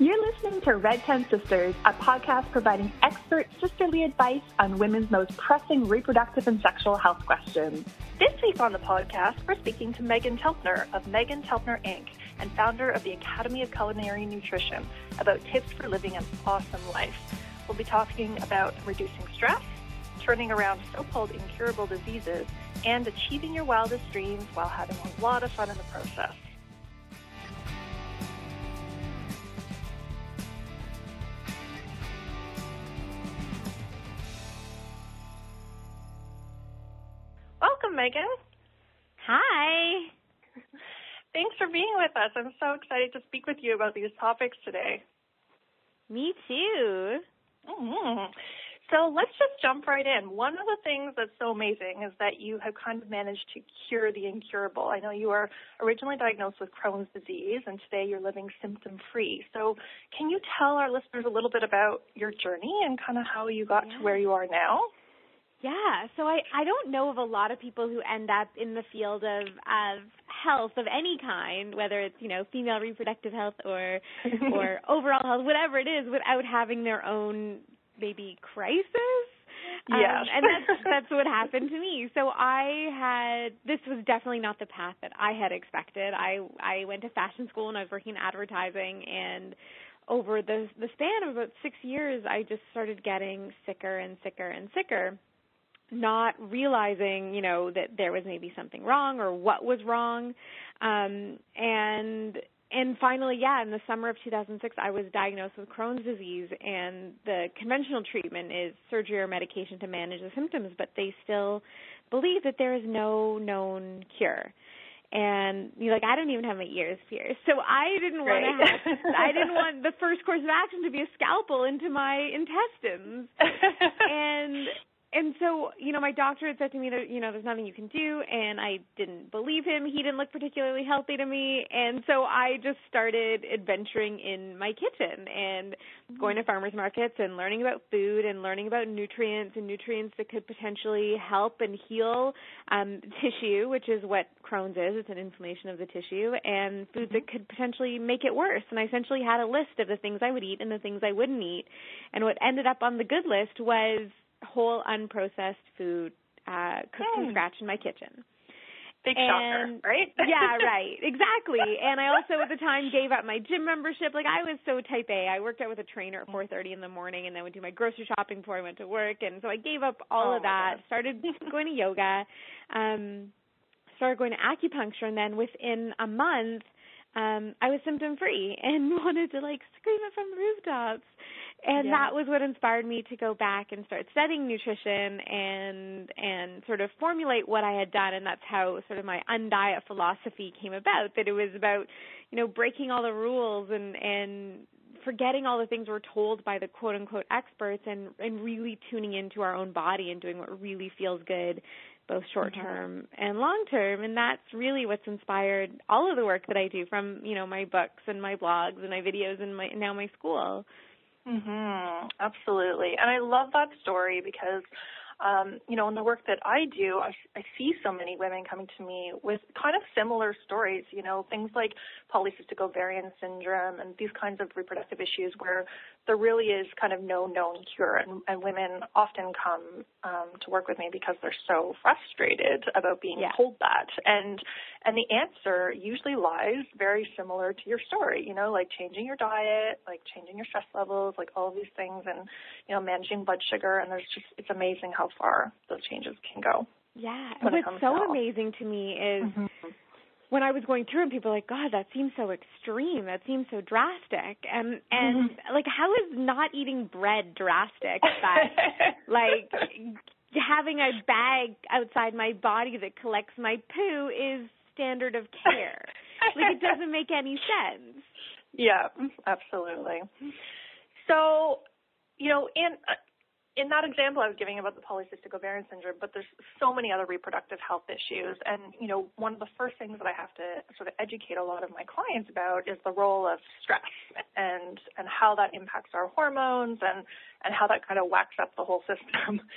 You're listening to Red Tent Sisters, a podcast providing expert sisterly advice on women's most pressing reproductive and sexual health questions. This week on the podcast, we're speaking to Meghan Telpner of Meghan Telpner Inc. and founder of the Academy of Culinary Nutrition about tips for living an awesome life. We'll be talking about reducing stress, turning around so-called incurable diseases, and achieving your wildest dreams while having a lot of fun in the process. Meghan. Hi. Thanks for being with us. I'm so excited to speak with you about these topics today. Me too. Mm-hmm. So let's just jump right in. One of the things that's so amazing is that you have kind of managed to cure the incurable. I know you were originally diagnosed with Crohn's disease and today you're living symptom free. So can you tell our listeners a little bit about your journey and kind of how you got yeah. to where you are now? Yeah, so I I don't know of a lot of people who end up in the field of of health of any kind, whether it's you know female reproductive health or or overall health, whatever it is, without having their own maybe crisis. Yeah, um, and that's that's what happened to me. So I had this was definitely not the path that I had expected. I I went to fashion school and I was working in advertising and over the the span of about 6 years I just started getting sicker and sicker and sicker not realizing, you know, that there was maybe something wrong or what was wrong. Um, and and finally, yeah, in the summer of 2006, I was diagnosed with Crohn's disease, and the conventional treatment is surgery or medication to manage the symptoms, but they still believe that there is no known cure. And you're like, I don't even have my ears pierced, so I didn't want to have. I didn't want the first course of action to be a scalpel into my intestines, and and so, you know, my doctor had said to me that, you know, there's nothing you can do, and I didn't believe him. He didn't look particularly healthy to me, and so I just started adventuring in my kitchen and going to farmers markets and learning about food and learning about nutrients and nutrients that could potentially help and heal um, tissue, which is what Crohn's is. It's an inflammation of the tissue, and foods that could potentially make it worse. And I essentially had a list of the things I would eat and the things I wouldn't eat. And what ended up on the good list was whole unprocessed food uh cooked from hmm. scratch in my kitchen. Big and, shocker, right? yeah, right. Exactly. And I also at the time gave up my gym membership. Like I was so type A. I worked out with a trainer at 4:30 in the morning and then would do my grocery shopping before I went to work and so I gave up all oh, of that. Started going to yoga. Um started going to acupuncture and then within a month um I was symptom free and wanted to like scream it from the rooftops and yeah. that was what inspired me to go back and start studying nutrition and and sort of formulate what I had done and that's how sort of my undiet philosophy came about that it was about you know breaking all the rules and and forgetting all the things we're told by the quote unquote experts and and really tuning into our own body and doing what really feels good both short term mm-hmm. and long term and that's really what's inspired all of the work that I do from you know my books and my blogs and my videos and my now my school Mhm. Absolutely. And I love that story because um, you know, in the work that I do, I, I see so many women coming to me with kind of similar stories, you know, things like polycystic ovarian syndrome and these kinds of reproductive issues where there really is kind of no known cure. And, and women often come um, to work with me because they're so frustrated about being yeah. told that. And and the answer usually lies very similar to your story, you know, like changing your diet, like changing your stress levels, like all of these things, and you know, managing blood sugar. And there's just it's amazing how far those changes can go. Yeah, what's so amazing to me is. Mm-hmm when I was going through and people were like, God, that seems so extreme. That seems so drastic. And and mm-hmm. like how is not eating bread drastic? But like having a bag outside my body that collects my poo is standard of care. like it doesn't make any sense. Yeah, absolutely. So, you know, and that example I was giving about the polycystic ovarian syndrome, but there's so many other reproductive health issues. And, you know, one of the first things that I have to sort of educate a lot of my clients about is the role of stress and, and how that impacts our hormones and, and how that kind of whacks up the whole system.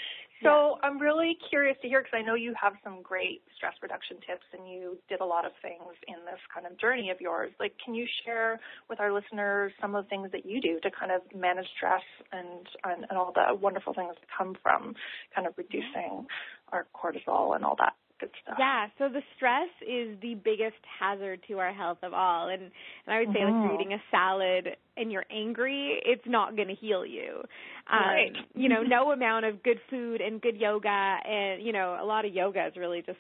So yeah. I'm really curious to hear because I know you have some great stress reduction tips and you did a lot of things in this kind of journey of yours. Like, can you share with our listeners some of the things that you do to kind of manage stress and and, and all the wonderful things that come from kind of mm-hmm. reducing our cortisol and all that? Good stuff. Yeah, so the stress is the biggest hazard to our health of all. And and I would say mm-hmm. like eating a salad and you're angry, it's not going to heal you. Um, right. you know, no amount of good food and good yoga and you know, a lot of yoga is really just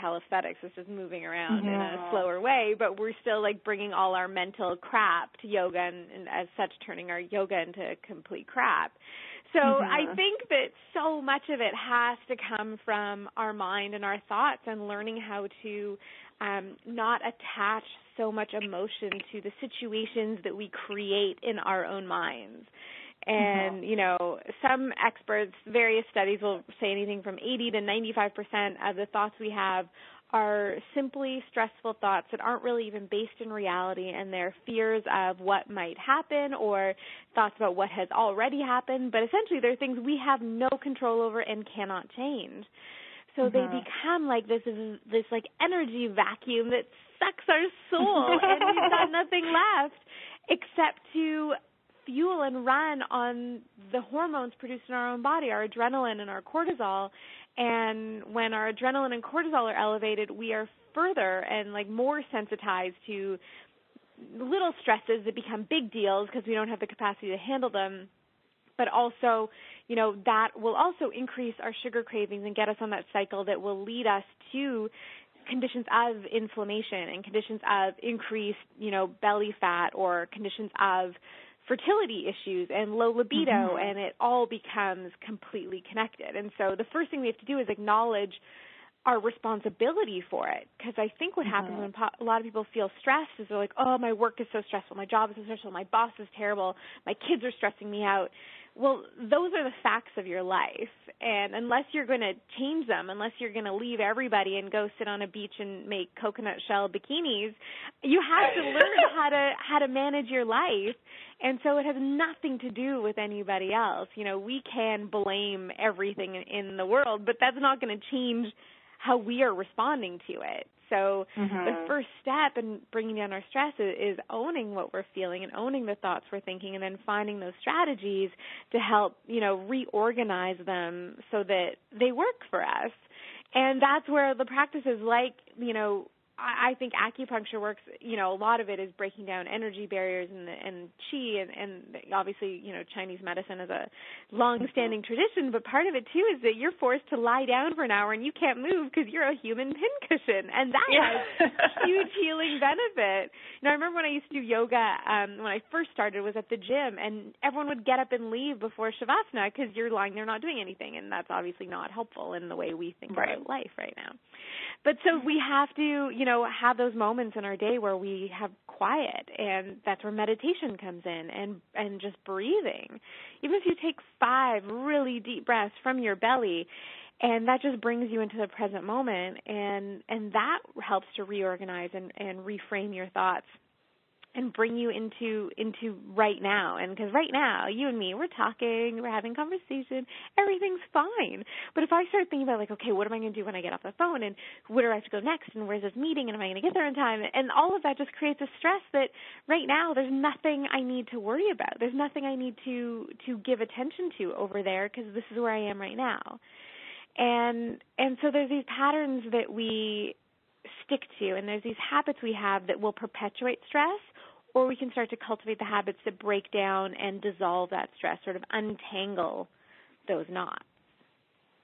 calisthenics it's just moving around yeah. in a slower way but we're still like bringing all our mental crap to yoga and, and as such turning our yoga into complete crap so mm-hmm. I think that so much of it has to come from our mind and our thoughts and learning how to um, not attach so much emotion to the situations that we create in our own minds. And, mm-hmm. you know, some experts, various studies will say anything from 80 to 95% of the thoughts we have are simply stressful thoughts that aren't really even based in reality and they're fears of what might happen or thoughts about what has already happened, but essentially they're things we have no control over and cannot change. So mm-hmm. they become like this this like energy vacuum that sucks our soul and we've got nothing left except to fuel and run on the hormones produced in our own body, our adrenaline and our cortisol, and when our adrenaline and cortisol are elevated, we are further and like more sensitized to little stresses that become big deals because we don't have the capacity to handle them. But also, you know, that will also increase our sugar cravings and get us on that cycle that will lead us to conditions of inflammation and conditions of increased, you know, belly fat or conditions of fertility issues and low libido mm-hmm. and it all becomes completely connected. And so the first thing we have to do is acknowledge our responsibility for it because I think what mm-hmm. happens when po- a lot of people feel stressed is they're like, "Oh, my work is so stressful, my job is so stressful, my boss is terrible, my kids are stressing me out." Well, those are the facts of your life. And unless you're going to change them, unless you're going to leave everybody and go sit on a beach and make coconut shell bikinis, you have to learn how to how to manage your life. And so it has nothing to do with anybody else. You know, we can blame everything in the world, but that's not going to change how we are responding to it. So mm-hmm. the first step in bringing down our stress is, is owning what we're feeling and owning the thoughts we're thinking and then finding those strategies to help, you know, reorganize them so that they work for us. And that's where the practices like, you know, I think acupuncture works. You know, a lot of it is breaking down energy barriers and and chi, and, and obviously, you know, Chinese medicine is a long-standing tradition. But part of it too is that you're forced to lie down for an hour and you can't move because you're a human pincushion, and that yeah. has huge healing benefit. You know, I remember when I used to do yoga um, when I first started was at the gym, and everyone would get up and leave before shavasana because you're lying there not doing anything, and that's obviously not helpful in the way we think right. about life right now. But so we have to, you know, have those moments in our day where we have quiet and that's where meditation comes in and and just breathing. Even if you take 5 really deep breaths from your belly and that just brings you into the present moment and and that helps to reorganize and and reframe your thoughts and bring you into into right now. And because right now you and me we're talking we're having conversation everything's fine. But if i start thinking about like okay what am i going to do when i get off the phone and where do i have to go next and where's this meeting and am i going to get there in time? And all of that just creates a stress that right now there's nothing i need to worry about. There's nothing i need to to give attention to over there because this is where i am right now. And and so there's these patterns that we stick to and there's these habits we have that will perpetuate stress or we can start to cultivate the habits that break down and dissolve that stress, sort of untangle those knots.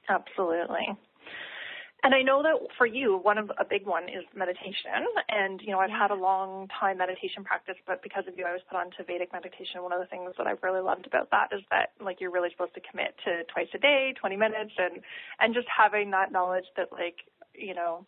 Absolutely. And I know that for you, one of a big one is meditation. And you know, I've yeah. had a long time meditation practice, but because of you, I was put onto Vedic meditation. One of the things that I've really loved about that is that like you're really supposed to commit to twice a day, 20 minutes, and and just having that knowledge that like you know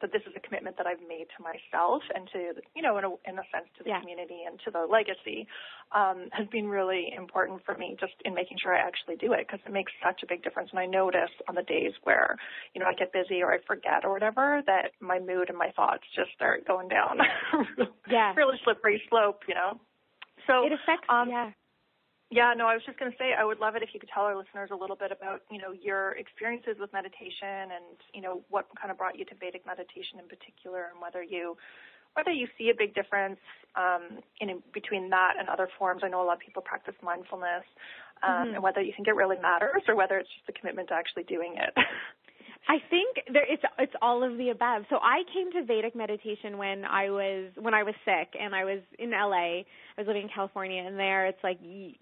that this is a commitment that I've made to myself and to, you know, in a, in a sense to the yeah. community and to the legacy, um, has been really important for me just in making sure I actually do it because it makes such a big difference. And I notice on the days where, you know, I get busy or I forget or whatever that my mood and my thoughts just start going down. yeah. really slippery slope, you know. So it affects, um, yeah Yeah, no, I was just going to say I would love it if you could tell our listeners a little bit about, you know, your experiences with meditation and, you know, what kind of brought you to Vedic meditation in particular and whether you whether you see a big difference um, in between that and other forms. I know a lot of people practice mindfulness, um, mm-hmm. and whether you think it really matters or whether it's just a commitment to actually doing it. I think there it's it's all of the above. So I came to Vedic meditation when I was when I was sick and I was in LA. I was living in California and there it's like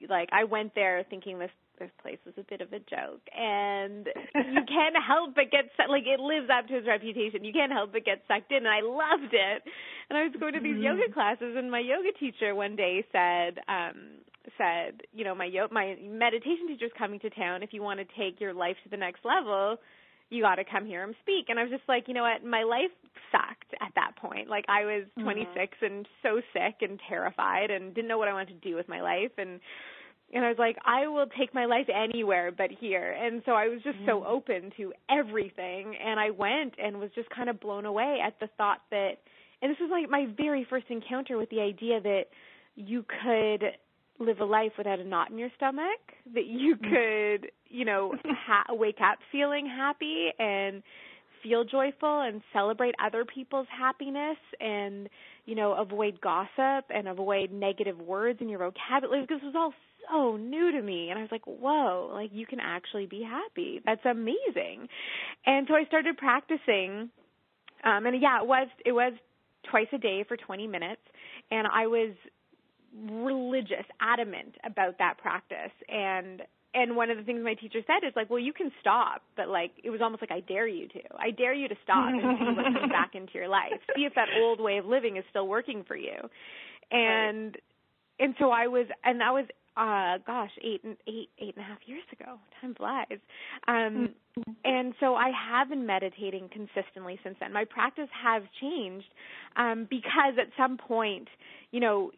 like I went there thinking this this place was a bit of a joke and you can't help but get like it lives up to its reputation. You can't help but get sucked in and I loved it. And I was going to these mm-hmm. yoga classes and my yoga teacher one day said um said, you know, my yo- my meditation teacher's coming to town if you want to take your life to the next level you got to come here and speak. And I was just like, you know what? My life sucked at that point. Like I was mm-hmm. 26 mm-hmm. and so sick and terrified and didn't know what I wanted to do with my life and and I was like, I will take my life anywhere but here. And so I was just mm-hmm. so open to everything and I went and was just kind of blown away at the thought that and this was like my very first encounter with the idea that you could live a life without a knot in your stomach that you mm-hmm. could you know ha- wake up feeling happy and feel joyful and celebrate other people's happiness and you know avoid gossip and avoid negative words in your vocabulary because this was all so new to me and I was like, "Whoa, like you can actually be happy. That's amazing." And so I started practicing um and yeah, it was it was twice a day for 20 minutes and I was religious, adamant about that practice. And and one of the things my teacher said is like, well, you can stop, but like it was almost like I dare you to. I dare you to stop and see what comes back into your life. See if that old way of living is still working for you. And right. and so I was, and that was uh gosh eight and eight eight and a half years ago time flies um mm-hmm. and so i have been meditating consistently since then my practice has changed um because at some point you know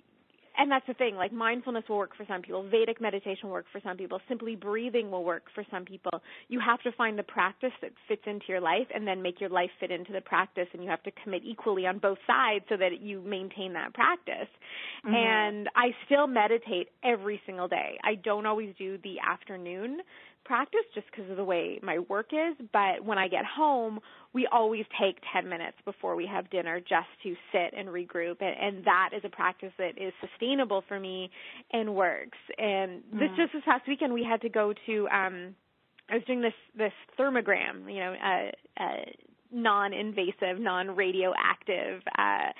and that's the thing like mindfulness will work for some people. Vedic meditation will work for some people. Simply breathing will work for some people. You have to find the practice that fits into your life and then make your life fit into the practice and you have to commit equally on both sides so that you maintain that practice. Mm-hmm. and i still meditate every single day. I don't always do the afternoon practice just because of the way my work is, but when I get home, we always take 10 minutes before we have dinner just to sit and regroup and, and that is a practice that is sustainable for me and works. And this mm. just this past weekend we had to go to um I was doing this this thermogram, you know, uh, uh non-invasive, non-radioactive uh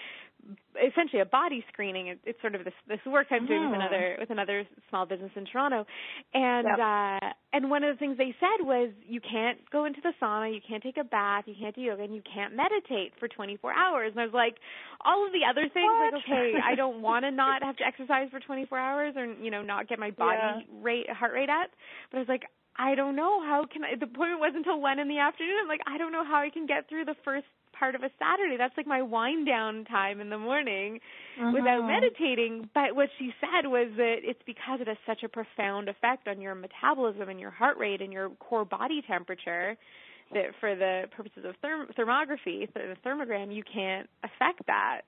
essentially a body screening. It, it's sort of this this work I'm doing with mm-hmm. another with another small business in Toronto, and yep. uh, and one of the things they said was you can't go into the sauna, you can't take a bath, you can't do yoga, and you can't meditate for 24 hours. And I was like, all of the other things, what? like okay, I don't want to not have to exercise for 24 hours, or you know, not get my body yeah. rate heart rate up, but I was like. I don't know how can I the appointment wasn't until one in the afternoon. I'm like, I don't know how I can get through the first part of a Saturday. That's like my wind down time in the morning uh-huh. without meditating. But what she said was that it's because it has such a profound effect on your metabolism and your heart rate and your core body temperature that for the purposes of therm- thermography, the thermogram, you can't affect that.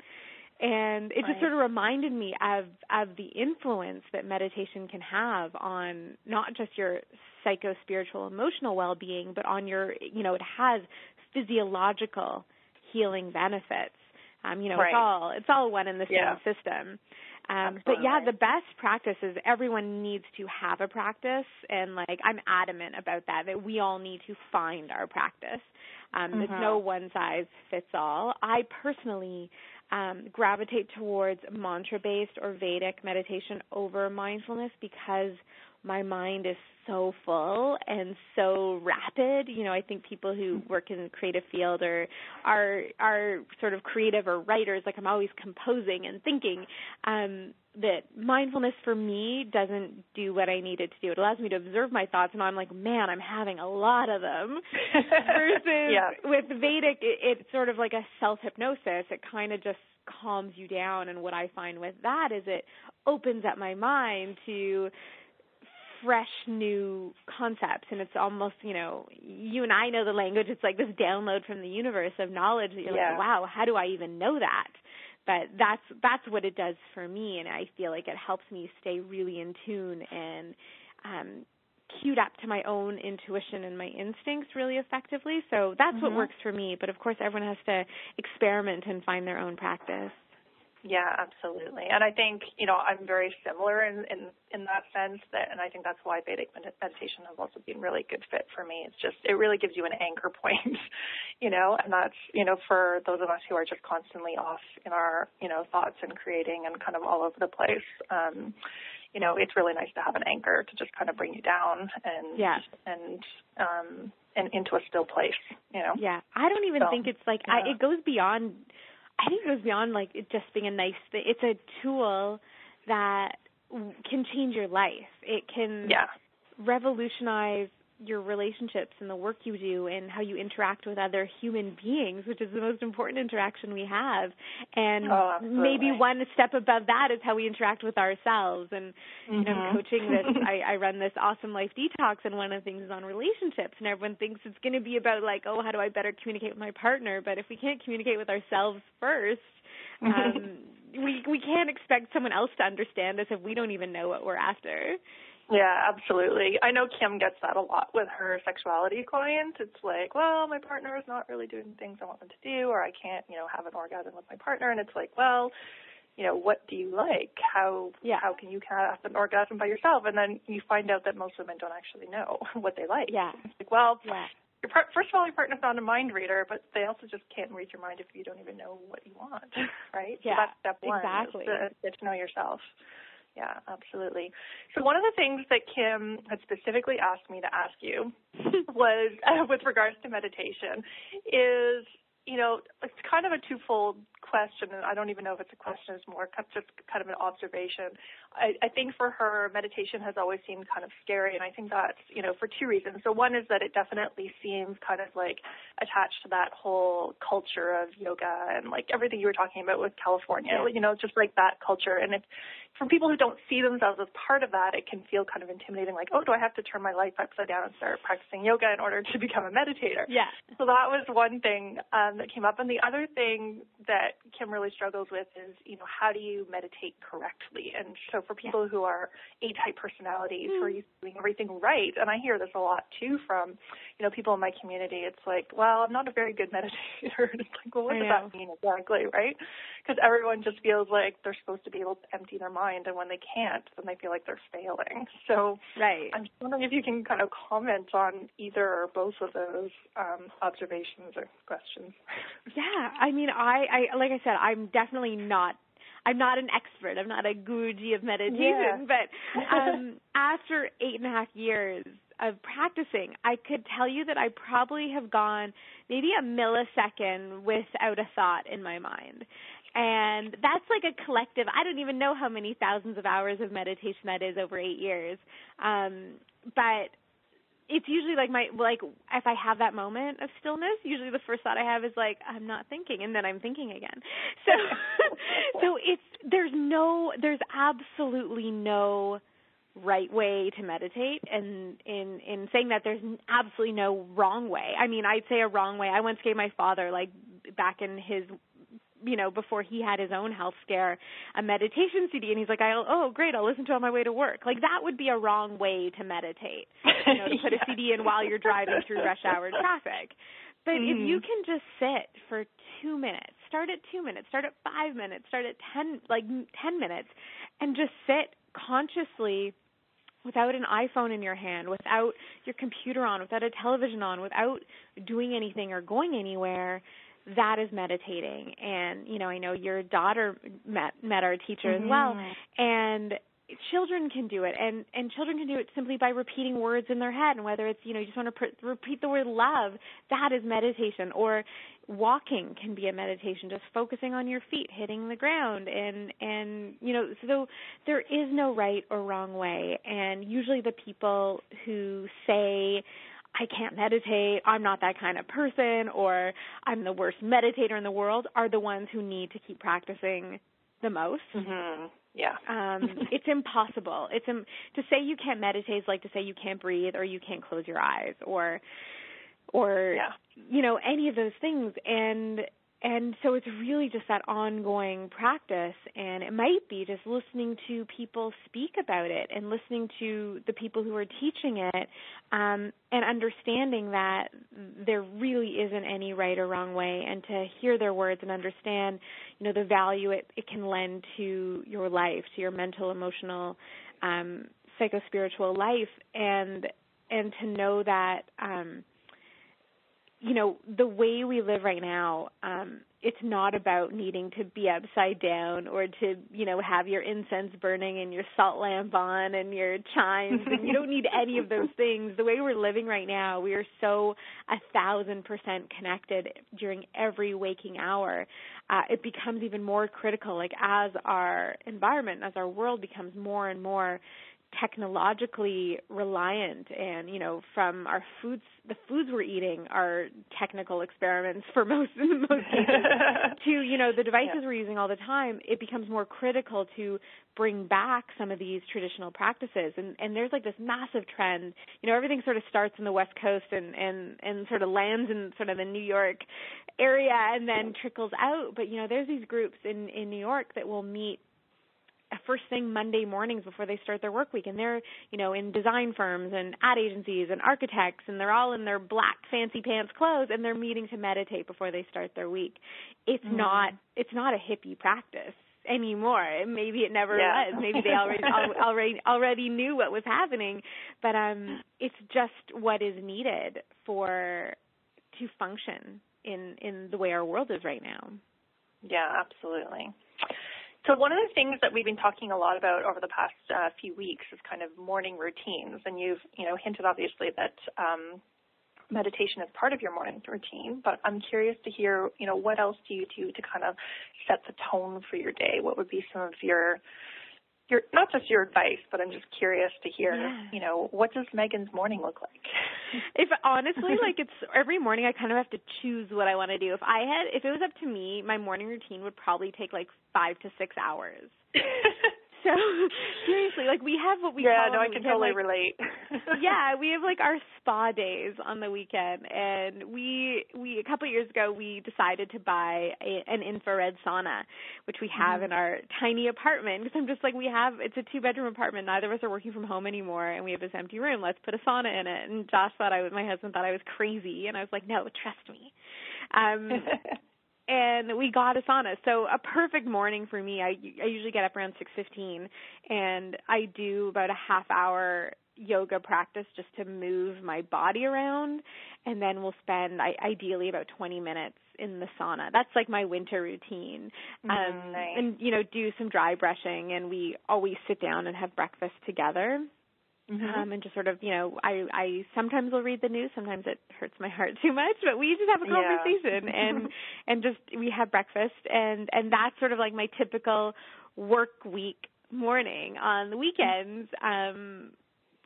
And it right. just sort of reminded me of of the influence that meditation can have on not just your psycho spiritual emotional well being, but on your you know, it has physiological healing benefits. Um, you know, right. it's all it's all one in the same yeah. system. Um, but yeah, the best practice is everyone needs to have a practice, and like I'm adamant about that. That we all need to find our practice. Um, mm-hmm. There's no one size fits all. I personally um, gravitate towards mantra based or Vedic meditation over mindfulness because my mind is so full and so rapid. You know, I think people who work in the creative field or are are sort of creative or writers, like I'm always composing and thinking, um, that mindfulness for me doesn't do what I need it to do. It allows me to observe my thoughts and I'm like, man, I'm having a lot of them. Versus yeah. with Vedic, it, it's sort of like a self hypnosis. It kind of just calms you down. And what I find with that is it opens up my mind to fresh new concepts and it's almost you know you and I know the language it's like this download from the universe of knowledge that you're yeah. like wow how do I even know that but that's that's what it does for me and i feel like it helps me stay really in tune and um cued up to my own intuition and my instincts really effectively so that's mm-hmm. what works for me but of course everyone has to experiment and find their own practice yeah, absolutely. And I think, you know, I'm very similar in, in, in that sense that, and I think that's why Vedic meditation has also been really good fit for me. It's just, it really gives you an anchor point, you know, and that's, you know, for those of us who are just constantly off in our, you know, thoughts and creating and kind of all over the place. Um, you know, it's really nice to have an anchor to just kind of bring you down and, yeah. and, um, and into a still place, you know? Yeah. I don't even so, think it's like, yeah. I, it goes beyond I think it goes beyond like it just being a nice thing. It's a tool that can change your life. It can yeah. revolutionize your relationships and the work you do and how you interact with other human beings, which is the most important interaction we have. And oh, maybe one step above that is how we interact with ourselves. And mm-hmm. you know, I'm mm-hmm. coaching this, I, I run this awesome life detox, and one of the things is on relationships. And everyone thinks it's going to be about like, oh, how do I better communicate with my partner? But if we can't communicate with ourselves first, um, we we can't expect someone else to understand us if we don't even know what we're after. Yeah, absolutely. I know Kim gets that a lot with her sexuality clients. It's like, well, my partner is not really doing things I want them to do, or I can't, you know, have an orgasm with my partner. And it's like, well, you know, what do you like? How yeah. how can you have an orgasm by yourself? And then you find out that most women don't actually know what they like. Yeah. It's like, well, yeah. Your part, first of all, your partner's not a mind reader, but they also just can't read your mind if you don't even know what you want, right? Yeah, so that's step one. Exactly. To get to know yourself. Yeah, absolutely. So one of the things that Kim had specifically asked me to ask you was uh, with regards to meditation is, you know, it's kind of a twofold question, and I don't even know if it's a question, it's more just kind of an observation. I, I think for her, meditation has always seemed kind of scary, and I think that's, you know, for two reasons. So one is that it definitely seems kind of like attached to that whole culture of yoga and like everything you were talking about with California, yeah. you know, just like that culture. And if, for people who don't see themselves as part of that, it can feel kind of intimidating, like, oh, do I have to turn my life upside down and start practicing yoga in order to become a meditator? Yeah. So that was one thing um, that came up. And the other thing that Kim really struggles with is, you know, how do you meditate correctly? And so for people who are A-type personalities mm. who are used to doing everything right, and I hear this a lot too from, you know, people in my community. It's like, well, I'm not a very good meditator. it's like, well, what does that mean exactly, right? Because everyone just feels like they're supposed to be able to empty their mind, and when they can't, then they feel like they're failing. So right. I'm just wondering if you can kind of comment on either or both of those um, observations or questions. Yeah, I mean, I, I like I said, I'm definitely not I'm not an expert. I'm not a Guruji of meditation. Yeah. But um, after eight and a half years of practicing, I could tell you that I probably have gone maybe a millisecond without a thought in my mind. And that's like a collective, I don't even know how many thousands of hours of meditation that is over eight years. Um, but it's usually like my like if I have that moment of stillness, usually the first thought I have is like I'm not thinking, and then I'm thinking again. So so it's there's no there's absolutely no right way to meditate and in in saying that there's absolutely no wrong way i mean i'd say a wrong way i once gave my father like back in his you know, before he had his own health scare, a meditation CD, and he's like, "I'll oh great, I'll listen to it on my way to work." Like that would be a wrong way to meditate, you know, to put yeah. a CD in while you're driving through rush hour traffic. But mm. if you can just sit for two minutes, start at two minutes, start at five minutes, start at ten, like ten minutes, and just sit consciously without an iPhone in your hand, without your computer on, without a television on, without doing anything or going anywhere that is meditating. And you know i know your daughter met met our teacher mm-hmm. as well. Mm-hmm. and children can do it. And and children can do it simply by repeating words in their head. And whether it's you know you just want to pr- repeat the word love that is meditation. Or walking can be a meditation. Just focusing on your feet hitting the ground. And and you know so there is no right or wrong way. And usually the people who say I can't meditate, I'm not that kind of person, or I'm the worst meditator in the world are the ones who need to keep practicing the most. Mm-hmm. Yeah. um, it's impossible. It's Im- to say you can't meditate is like to say you can't breathe or you can't close your eyes or or yeah. you know any of those things and and so it's really just that ongoing practice and it might be just listening to people speak about it and listening to the people who are teaching it um, and understanding that there really isn't any right or wrong way and to hear their words and understand you know the value it, it can lend to your life to your mental emotional um, psycho spiritual life and and to know that um, you know the way we live right now um it's not about needing to be upside down or to you know have your incense burning and your salt lamp on and your chimes and you don't need any of those things. The way we're living right now we are so a thousand percent connected during every waking hour. Uh, it becomes even more critical like as our environment as our world becomes more and more technologically reliant and you know from our foods the foods we're eating are technical experiments for most most cases. To you know the devices yeah. we're using all the time it becomes more critical to bring back some of these traditional practices. And and there's like this massive trend. You know everything sort of starts in the west coast and and and sort of lands in sort of the New York area and then trickles out. But you know there's these groups in in New York that will meet first thing Monday mornings before they start their work week and they're, you know, in design firms and ad agencies and architects and they're all in their black fancy pants clothes and they're meeting to meditate before they start their week. It's mm. not it's not a hippie practice anymore. Maybe it never yeah. was. Maybe they already already already knew what was happening, but um it's just what is needed for to function in in the way our world is right now. Yeah, absolutely. So one of the things that we've been talking a lot about over the past uh, few weeks is kind of morning routines, and you've you know hinted obviously that um, meditation is part of your morning routine. But I'm curious to hear you know what else do you do to kind of set the tone for your day? What would be some of your your not just your advice, but I'm just curious to hear, yeah. you know, what does Meghan's morning look like? if honestly, like it's every morning I kind of have to choose what I want to do. If I had if it was up to me, my morning routine would probably take like 5 to 6 hours. So seriously, like we have what we yeah, no, I can totally like, relate. yeah, we have like our spa days on the weekend, and we we a couple of years ago we decided to buy a, an infrared sauna, which we have mm-hmm. in our tiny apartment. Because I'm just like we have it's a two bedroom apartment. Neither of us are working from home anymore, and we have this empty room. Let's put a sauna in it. And Josh thought I was my husband thought I was crazy, and I was like, no, trust me. Um, and we got a sauna. So a perfect morning for me. I I usually get up around 6:15 and I do about a half hour yoga practice just to move my body around and then we'll spend I, ideally about 20 minutes in the sauna. That's like my winter routine. Mm, um nice. and you know do some dry brushing and we always sit down and have breakfast together. Mm-hmm. Um, and just sort of, you know, I I sometimes will read the news. Sometimes it hurts my heart too much, but we just have a conversation yeah. and and just we have breakfast and and that's sort of like my typical work week morning. On the weekends, um,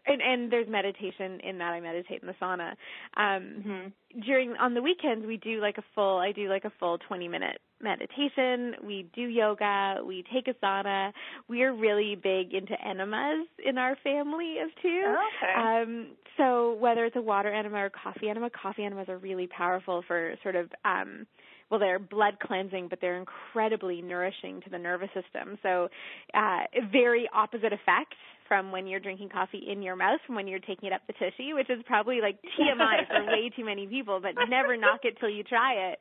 and and there's meditation in that I meditate in the sauna. Um mm-hmm. during on the weekends we do like a full I do like a full 20 minute meditation, we do yoga, we take a sauna. We are really big into enemas in our family of two. Okay. Um so whether it's a water enema or coffee enema, coffee enemas are really powerful for sort of um well they're blood cleansing but they're incredibly nourishing to the nervous system so uh very opposite effect from when you're drinking coffee in your mouth from when you're taking it up the tushy, which is probably like TMI for way too many people, but never knock it till you try it.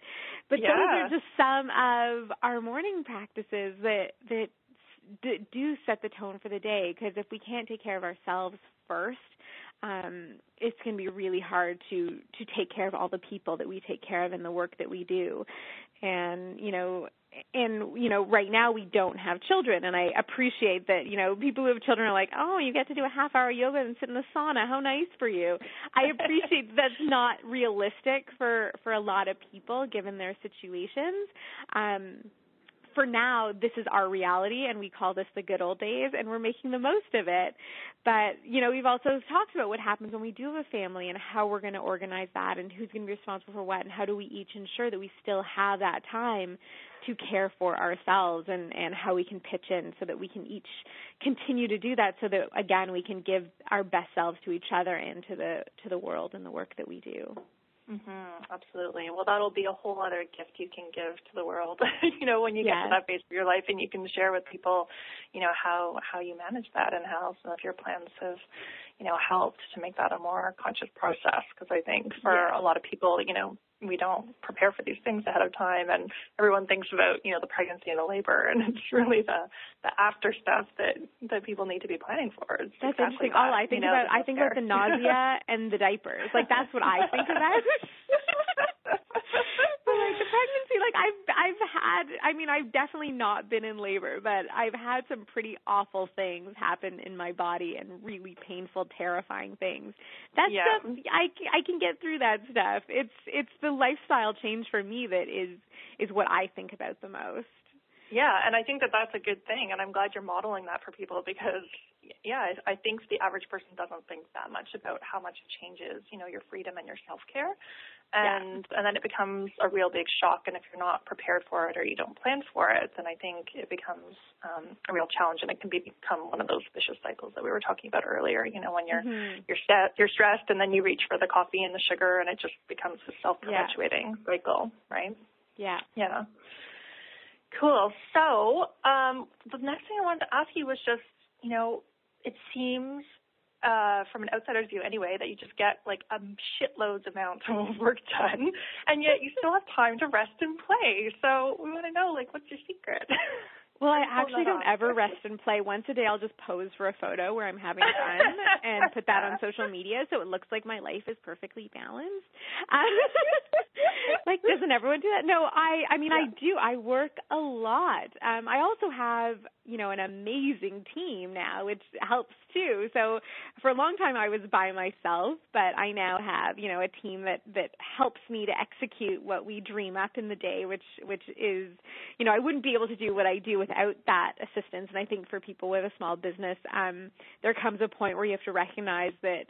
But yeah. those are just some of our morning practices that that do set the tone for the day because if we can't take care of ourselves first, um, it's going to be really hard to to take care of all the people that we take care of in the work that we do. And you know, and you know right now we don't have children and i appreciate that you know people who have children are like oh you get to do a half hour yoga and sit in the sauna. How nice for you. I appreciate that's not realistic for for a lot of people given their situations. Um for now, this is our reality and we call this the good old days and we're making the most of it. But, you know, we've also talked about what happens when we do have a family and how we're going to organize that and who's going to be responsible for what and how do we each ensure that we still have that time to care for ourselves and, and how we can pitch in so that we can each continue to do that so that again we can give our best selves to each other and to the to the world and the work that we do. Mhm. Absolutely. Well, that'll be a whole other gift you can give to the world. you know, when you yes. get to that phase of your life, and you can share with people, you know, how how you manage that and how some of your plans have, you know, helped to make that a more conscious process. Because I think for yeah. a lot of people, you know, we don't prepare for these things ahead of time and everyone thinks about you know the pregnancy and the labor and it's really the the after stuff that that people need to be planning for. It's that's exactly interesting. that, all i think you know, about i think about the nausea and the diapers. Like that's what i think about like the pregnancy like i've i've had i mean i've definitely not been in labor but i've had some pretty awful things happen in my body and really painful terrifying things. That yeah. stuff i i can get through that stuff. It's it's the lifestyle change for me that is is what i think about the most. Yeah, and I think that that's a good thing, and I'm glad you're modeling that for people because, yeah, I, I think the average person doesn't think that much about how much it changes, you know, your freedom and your self care, and yeah. and then it becomes a real big shock, and if you're not prepared for it or you don't plan for it, then I think it becomes um, a real challenge, and it can be, become one of those vicious cycles that we were talking about earlier. You know, when you're mm-hmm. you're set, you're stressed, and then you reach for the coffee and the sugar, and it just becomes a self perpetuating yeah. cycle, right? Yeah. Yeah. Cool. So um, the next thing I wanted to ask you was just, you know, it seems uh, from an outsider's view anyway, that you just get like a shitloads amount of work done, and yet you still have time to rest and play. So we want to know, like, what's your secret? Well, I actually don't ever rest and play. Once a day, I'll just pose for a photo where I'm having fun and put that on social media so it looks like my life is perfectly balanced. like, doesn't everyone do that? No, I. I mean, yeah. I do. I work a lot. Um, I also have, you know, an amazing team now, which helps too. So for a long time, I was by myself, but I now have, you know, a team that that helps me to execute what we dream up in the day, which which is, you know, I wouldn't be able to do what I do with without that assistance. And I think for people with a small business, um, there comes a point where you have to recognize that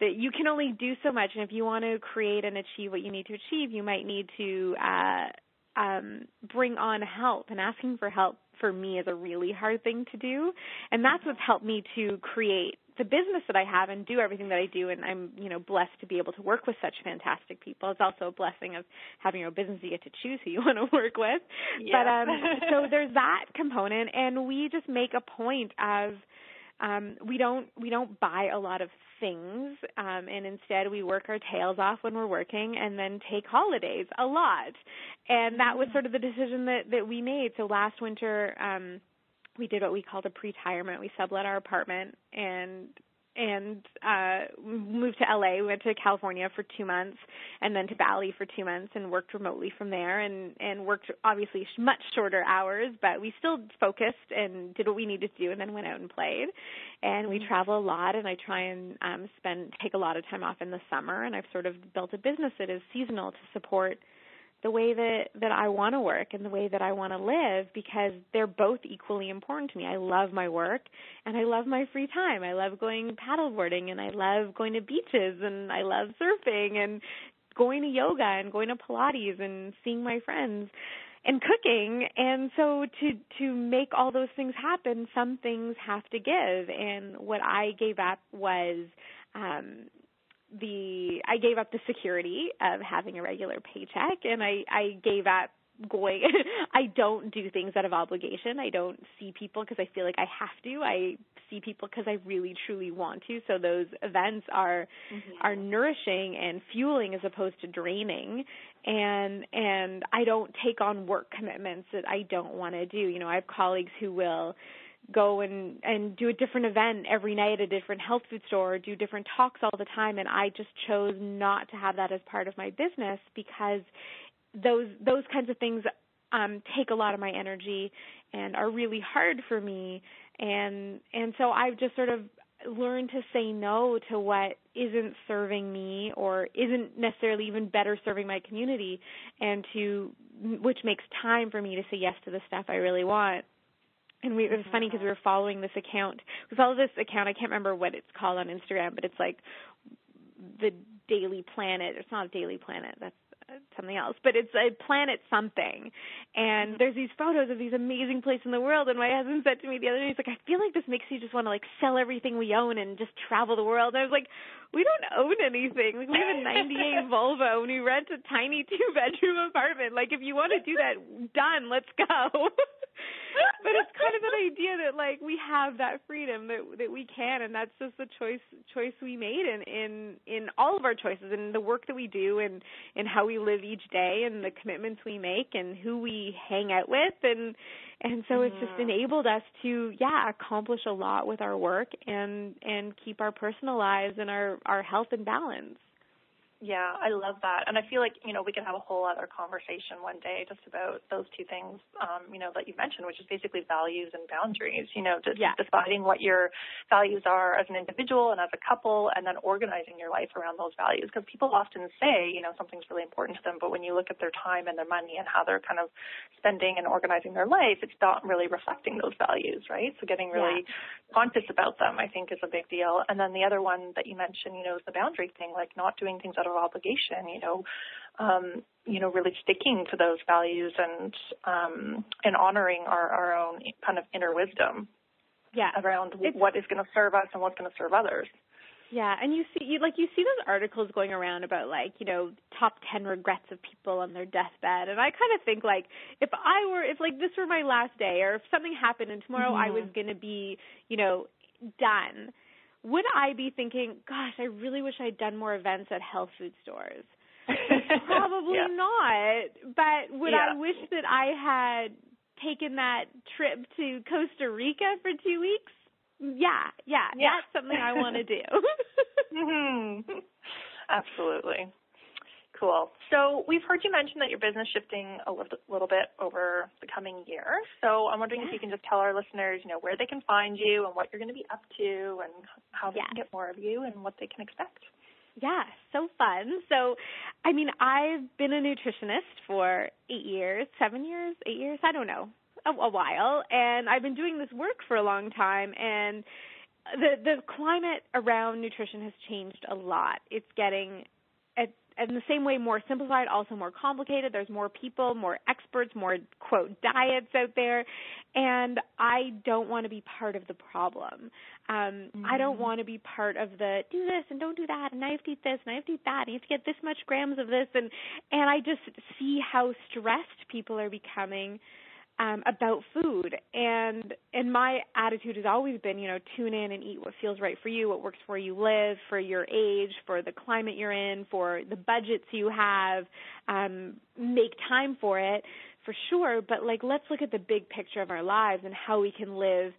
that you can only do so much. And if you want to create and achieve what you need to achieve, you might need to uh, um, bring on help. And asking for help for me is a really hard thing to do. And that's what's helped me to create the business that I have and do everything that I do and I'm, you know, blessed to be able to work with such fantastic people. It's also a blessing of having your business you get to choose who you want to work with. Yeah. But um so there's that component and we just make a point of um we don't we don't buy a lot of things um and instead we work our tails off when we're working and then take holidays a lot. And that was sort of the decision that that we made. So last winter um we did what we called a pre-retirement. We sublet our apartment and and uh moved to LA. We went to California for 2 months and then to Bali for 2 months and worked remotely from there and and worked obviously much shorter hours, but we still focused and did what we needed to do and then went out and played. And we mm-hmm. travel a lot and I try and um spend take a lot of time off in the summer and I've sort of built a business that is seasonal to support the way that that I want to work and the way that I want to live because they're both equally important to me. I love my work and I love my free time. I love going paddleboarding and I love going to beaches and I love surfing and going to yoga and going to Pilates and seeing my friends and cooking and so to to make all those things happen some things have to give and what I gave up was um the I gave up the security of having a regular paycheck and I I gave up going I don't do things out of obligation. I don't see people because I feel like I have to. I see people because I really truly want to. So those events are mm-hmm. are nourishing and fueling as opposed to draining. And and I don't take on work commitments that I don't want to do. You know, I have colleagues who will go and and do a different event every night at a different health food store do different talks all the time and I just chose not to have that as part of my business because those those kinds of things um take a lot of my energy and are really hard for me. And and so I've just sort of learned to say no to what isn't serving me or isn't necessarily even better serving my community and to which makes time for me to say yes to the stuff I really want and we, it was funny because we were following this account. We follow this account. I can't remember what it's called on Instagram, but it's like the Daily Planet. It's not a Daily Planet. That's uh, something else, but it's a planet something. And there's these photos of these amazing places in the world. And my husband said to me the other day, he's like, I feel like this makes you just want to like sell everything we own and just travel the world. And I was like, we don't own anything. Like we have a 98 Volvo and we rent a tiny two bedroom apartment. Like if you want to do that, done. Let's go. but it's kind of an idea that like we have that freedom that that we can and that's just the choice choice we made in in in all of our choices and the work that we do and and how we live each day and the commitments we make and who we hang out with and and so it's just mm-hmm. enabled us to yeah accomplish a lot with our work and and keep our personal lives and our our health in balance yeah, I love that. And I feel like, you know, we could have a whole other conversation one day just about those two things, um, you know, that you mentioned, which is basically values and boundaries, you know, just yeah. deciding what your values are as an individual and as a couple and then organizing your life around those values. Because people often say, you know, something's really important to them, but when you look at their time and their money and how they're kind of spending and organizing their life, it's not really reflecting those values, right? So getting really yeah. conscious about them, I think, is a big deal. And then the other one that you mentioned, you know, is the boundary thing, like not doing things out of of obligation, you know, um, you know, really sticking to those values and um, and honoring our, our own kind of inner wisdom. Yeah. Around it's, what is going to serve us and what's going to serve others. Yeah, and you see, you like you see those articles going around about like you know top ten regrets of people on their deathbed, and I kind of think like if I were if like this were my last day, or if something happened and tomorrow mm-hmm. I was going to be you know done, would I be thinking, gosh, I really wish I'd done more events at health food stores? Probably yeah. not. But would yeah. I wish that I had taken that trip to Costa Rica for two weeks? Yeah, yeah, yeah. that's something I want to do. mm-hmm. Absolutely. Cool. So we've heard you mention that your business shifting a little, bit over the coming year. So I'm wondering if you can just tell our listeners, you know, where they can find you and what you're going to be up to and how they can get more of you and what they can expect. Yeah, so fun. So, I mean, I've been a nutritionist for eight years, seven years, eight years, I don't know, a, a while, and I've been doing this work for a long time. And the the climate around nutrition has changed a lot. It's getting in the same way more simplified, also more complicated. There's more people, more experts, more quote diets out there, and I don't want to be part of the problem. Um, mm-hmm. I don't mm-hmm. want to be part of the do this and don't do that, and I have to eat this and I have to eat that, and you have to get this much grams of this, and and I just see how stressed people are becoming um, about food and and my attitude has always been you know tune in and eat what feels right for you what works for you live for your age for the climate you're in for the budgets you have um make time for it for sure but like let's look at the big picture of our lives and how we can live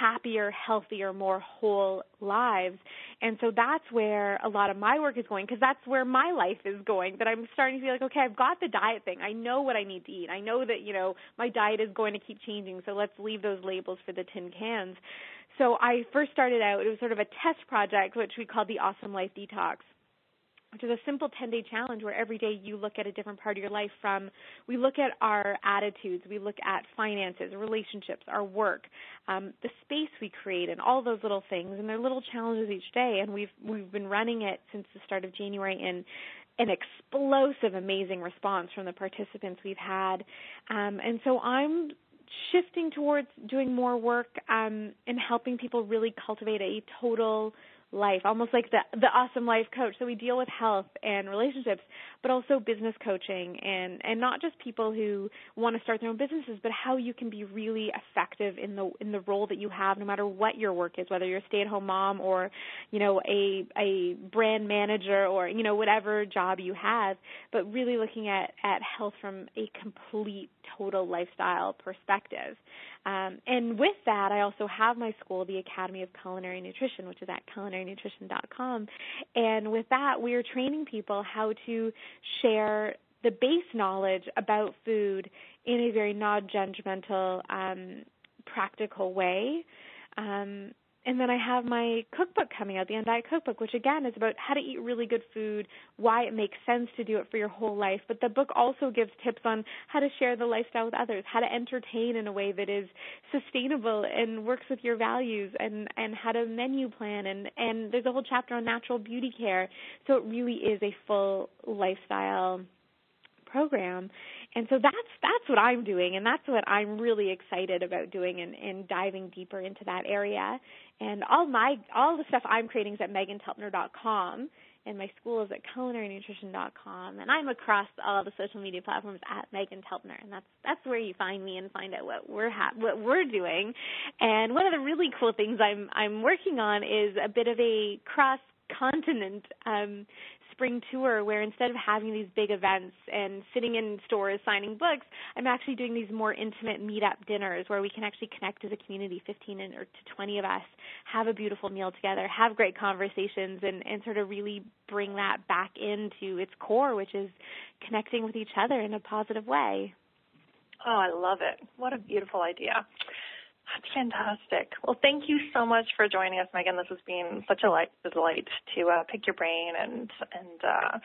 happier, healthier, more whole lives. And so that's where a lot of my work is going because that's where my life is going. That I'm starting to feel like, okay, I've got the diet thing. I know what I need to eat. I know that, you know, my diet is going to keep changing. So let's leave those labels for the tin cans. So I first started out, it was sort of a test project, which we called the Awesome Life Detox which is a simple 10 day challenge where every day you look at a different part of your life from we look at our attitudes we look at finances relationships our work um, the space we create and all those little things and they're little challenges each day and we've we've been running it since the start of january and an explosive amazing response from the participants we've had. Um, and so i'm shifting towards doing more work um, and helping people really cultivate a total life, almost like the the awesome life coach. So we deal with health and relationships, but also business coaching and and not just people who want to start their own businesses, but how you can be really effective in the in the role that you have, no matter what your work is, whether you're a stay-at-home mom or you know a a brand manager or you know whatever job you have, but really looking at at health from a complete total lifestyle perspective. Um, and with that, I also have my school, the Academy of Culinary Nutrition, which is at culinarynutrition.com. And with that, we are training people how to share the base knowledge about food in a very non-judgmental, um, practical way. Um, and then I have my cookbook coming out, the Undiet Cookbook, which again is about how to eat really good food, why it makes sense to do it for your whole life. But the book also gives tips on how to share the lifestyle with others, how to entertain in a way that is sustainable and works with your values, and and how to menu plan. And and there's a whole chapter on natural beauty care. So it really is a full lifestyle program. And so that's that's what I'm doing and that's what I'm really excited about doing and, and diving deeper into that area. And all my all the stuff I'm creating is at meghantelpner.com and my school is at culinarynutrition.com and I'm across all the social media platforms at Meghan Telpner and that's that's where you find me and find out what we're ha- what we're doing. And one of the really cool things I'm I'm working on is a bit of a cross continent um, spring tour where instead of having these big events and sitting in stores signing books, I'm actually doing these more intimate meetup dinners where we can actually connect as a community, 15 or to 20 of us, have a beautiful meal together, have great conversations, and, and sort of really bring that back into its core, which is connecting with each other in a positive way. Oh, I love it. What a beautiful idea. That's fantastic. Well, thank you so much for joining us, Meghan. This has been such a delight to uh, pick your brain and and uh,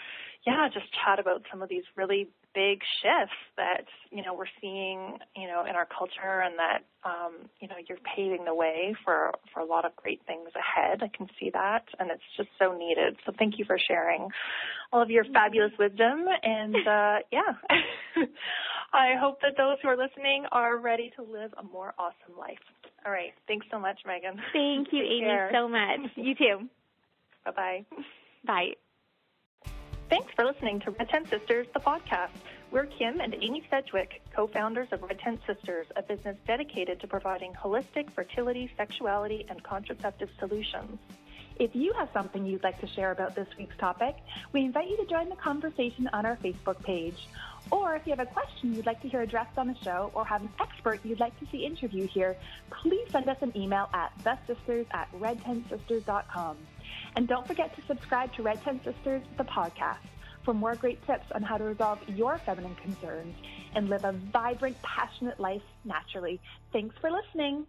yeah, just chat about some of these really big shifts that you know we're seeing you know in our culture, and that um, you know you're paving the way for for a lot of great things ahead. I can see that, and it's just so needed. So thank you for sharing all of your fabulous wisdom, and uh, yeah. I hope that those who are listening are ready to live a more awesome life. All right. Thanks so much, Meghan. Thank you, Amy, care. so much. You too. Bye-bye. Bye. Thanks for listening to Red Tent Sisters, the podcast. We're Kim and Amy Sedgwick, co-founders of Red Tent Sisters, a business dedicated to providing holistic fertility, sexuality, and contraceptive solutions. If you have something you'd like to share about this week's topic, we invite you to join the conversation on our Facebook page. Or if you have a question you'd like to hear addressed on the show or have an expert you'd like to see interviewed here, please send us an email at thesisters at redtentsisters.com. And don't forget to subscribe to Red Tent Sisters, the podcast, for more great tips on how to resolve your feminine concerns and live a vibrant, passionate life naturally. Thanks for listening.